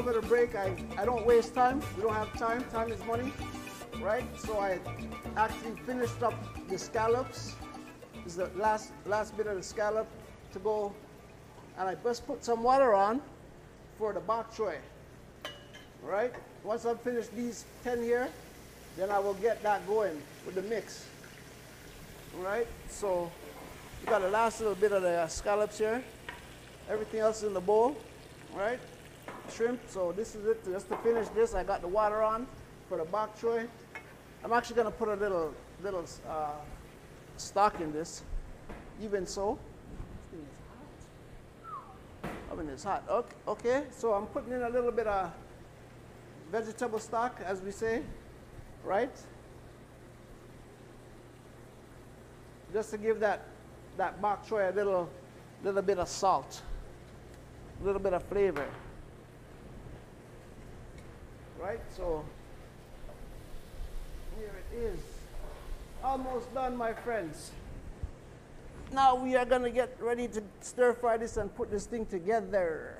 over the break, I, I don't waste time. We don't have time. Time is money, right? So I actually finished up the scallops. This is the last, last bit of the scallop to go. And I just put some water on for the bok choy, right? Once I've finished these 10 here, then I will get that going with the mix, right? So you got the last little bit of the scallops here. Everything else is in the bowl, right? Shrimp, so this is it. Just to finish this, I got the water on for the bok choy. I'm actually gonna put a little, little uh, stock in this, even so. Oven is hot. Okay, okay, so I'm putting in a little bit of vegetable stock, as we say, right? Just to give that, that bok choy a little, little bit of salt, a little bit of flavor. Right, so here it is. Almost done, my friends. Now we are going to get ready to stir fry this and put this thing together.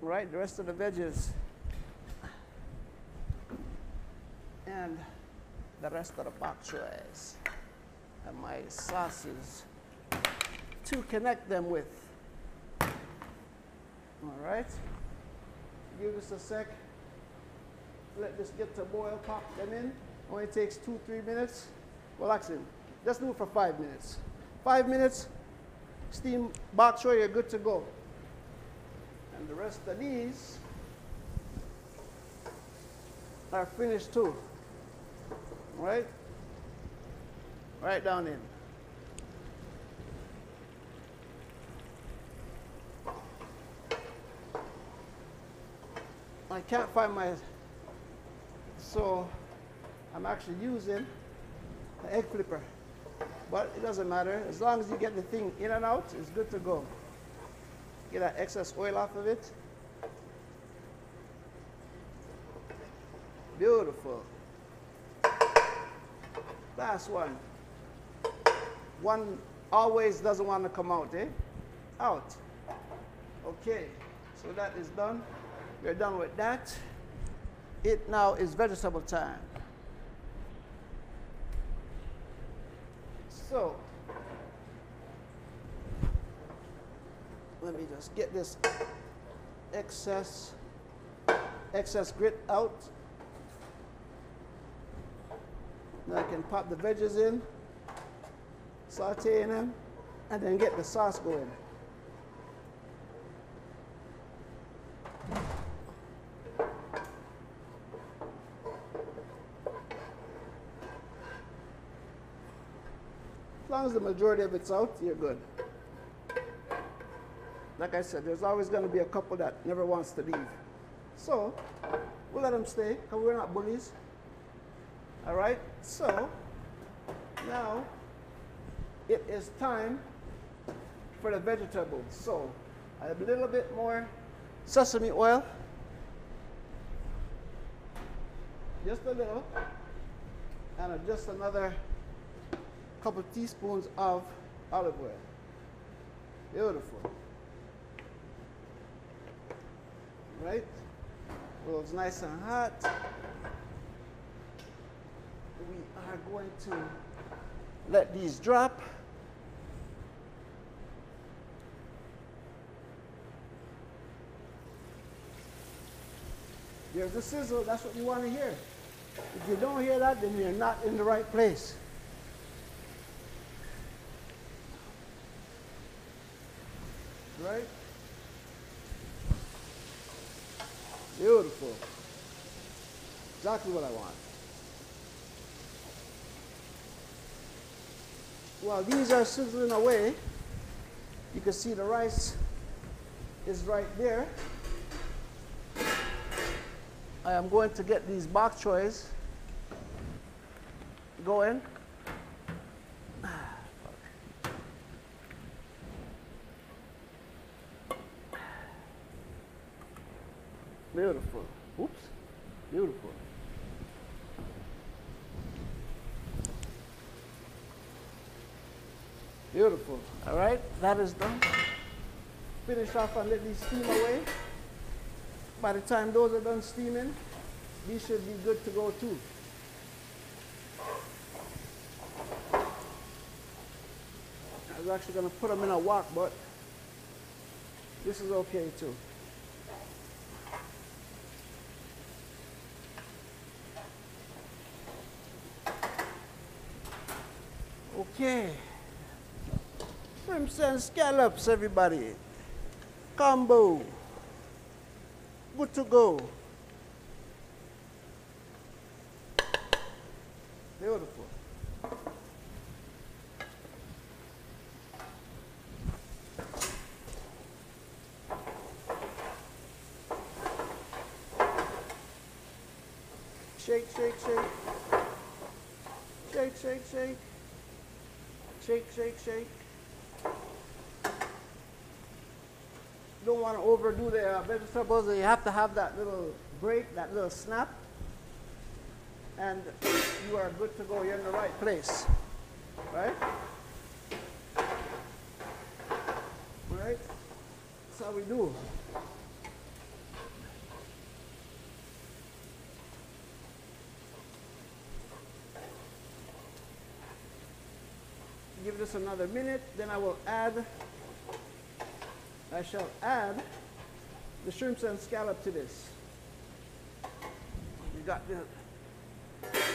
Right, the rest of the veggies. And the rest of the bok choys. And my sauces to connect them with. All right. Give us a sec. Let this get to boil, pop them in. Only takes two, three minutes. Well, actually, let's do it for five minutes. Five minutes, steam bok choy, you're good to go. And the rest of these are finished too. Right? Right down in. I can't find my, so I'm actually using the egg flipper. But it doesn't matter. As long as you get the thing in and out, it's good to go. Get that excess oil off of it. Beautiful. Last one. One always doesn't want to come out, eh? Out. Okay, so that is done. We're done with that. It now is vegetable time. So, let me just get this excess excess grit out. Now I can pop the veggies in, saute in them, and then get the sauce going. Long as the majority of it's out, you're good. Like I said, there's always going to be a couple that never wants to leave. So, we'll let them stay, because we're not bullies. All right? So, now, it is time for the vegetables. So, I have a little bit more sesame oil. Just a little. And just another couple of teaspoons of olive oil. Beautiful. Right? Well, it's nice and hot. We are going to let these drop. There's the sizzle. That's what you want to hear. If you don't hear that, then you're not in the right place. Right? Beautiful. Exactly what I want. While these are sizzling away, you can see the rice is right there. I am going to get these bok choys going. Beautiful. Oops. Beautiful. Beautiful. All right, that is done. Finish off and let these steam away. by the time those are done steaming, these should be good to go too. I was actually going to put them in a wok, but this is okay too. Okay. Shrimps and scallops, everybody. Combo. Good to go. Beautiful. Shake, shake, shake. Shake, shake, shake. Shake, shake, shake. You don't want to overdo the uh, vegetables. You have to have that little break, that little snap. And you are good to go. You're in the right place. Right? Right? That's how we do. Give this another minute, then I will add I shall add the shrimps and scallop to this. We got the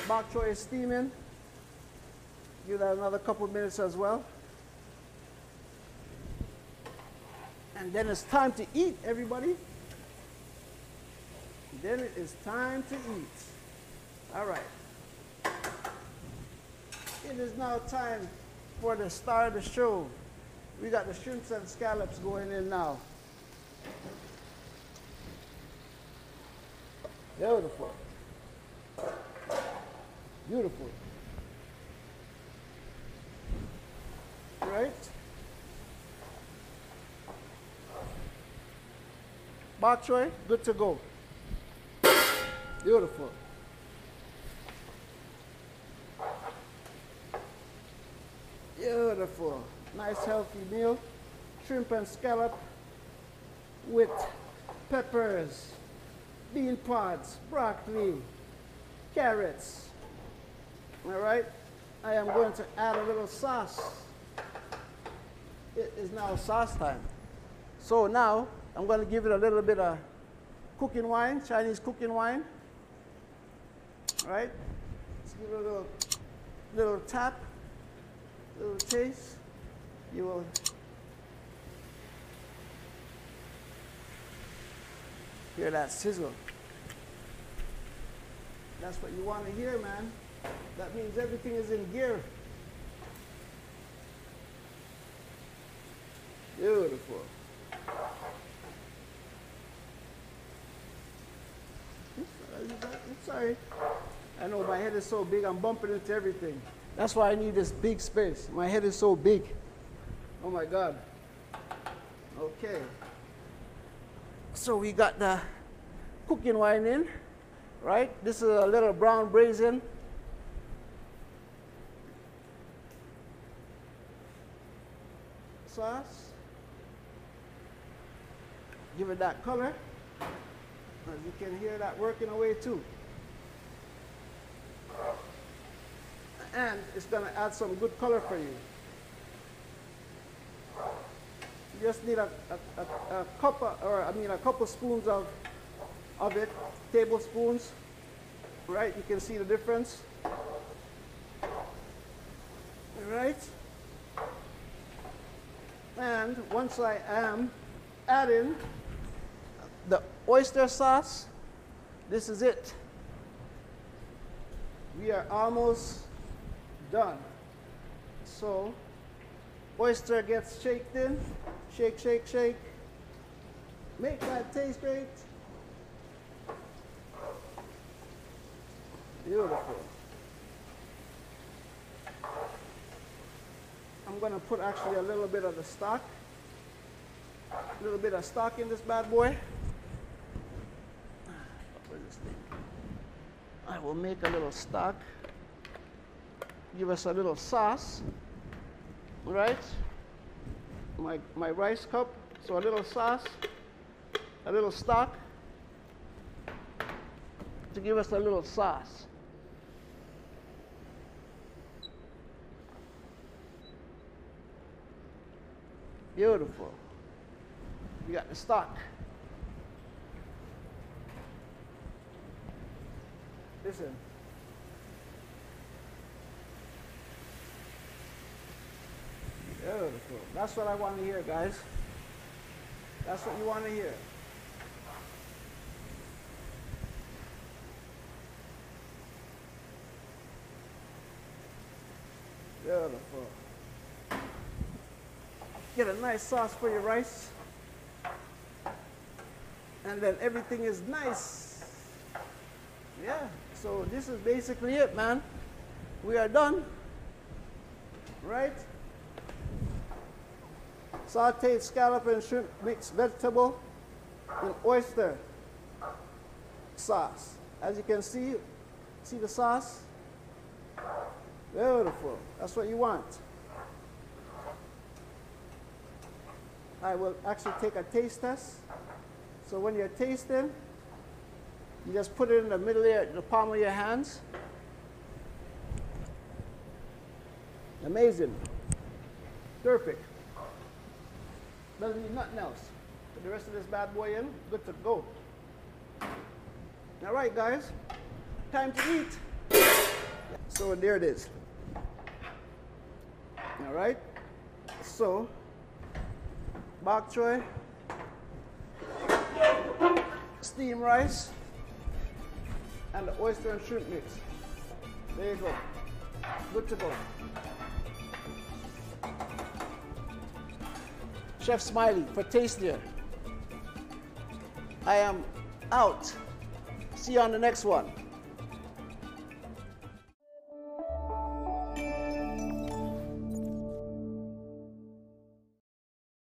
bok choy steaming. Give that another couple minutes as well. And then it's time to eat, everybody. Then it is time to eat. All right. It is now time for the star of the show. We got the shrimps and scallops going in now. Beautiful. Beautiful. Right? Bok choy, good to go. Beautiful. Beautiful nice healthy meal. Shrimp and scallop with peppers, bean pods, broccoli, carrots. All right? I am going to add a little sauce. It is now sauce time. So now I'm going to give it a little bit of cooking wine, Chinese cooking wine. All right? Let's give it a little, little tap, little taste you will hear that sizzle. That's what you want to hear, man. That means everything is in gear. Beautiful. Sorry. I know my head is so big, I'm bumping into everything. That's why I need this big space. My head is so big. Oh my God. Okay. So we got the cooking wine in, right? This is a little brown braising. Sauce. Give it that color. As you can hear that working away too. And it's going to add some good color for you. You just need a, a, a, a cup, of, or I mean a couple spoons of, of it, tablespoons, right? You can see the difference. Right? And once I am adding the oyster sauce, this is it. We are almost done. So, oyster gets shaked in. Shake, shake, shake. Make that taste great. Beautiful. I'm to put actually a little bit of the stock. A little bit of stock in this bad boy. I will make a little stock. Give us a little sauce. Right? my, my rice cup, so a little sauce, a little stock, to give us a little sauce. Beautiful. You got the stock. Listen. Beautiful. That's what I want to hear, guys. That's what you want to hear. Beautiful. Get a nice sauce for your rice. And then everything is nice. Yeah, so this is basically it, man. We are done. Right? Sauteed scallop and shrimp mixed vegetable and oyster sauce. As you can see, see the sauce? Beautiful. That's what you want. I will actually take a taste test. So when you're tasting, you just put it in the middle of the palm of your hands. Amazing. Perfect. Doesn't need nothing else. Put the rest of this bad boy in, good to go. All right, guys, time to eat. So there it is. All right. So, bok choy, steamed rice, and the oyster and shrimp mix. There you go. Good to go. Chef Smiley for Tastier. I am out. See you on the next one.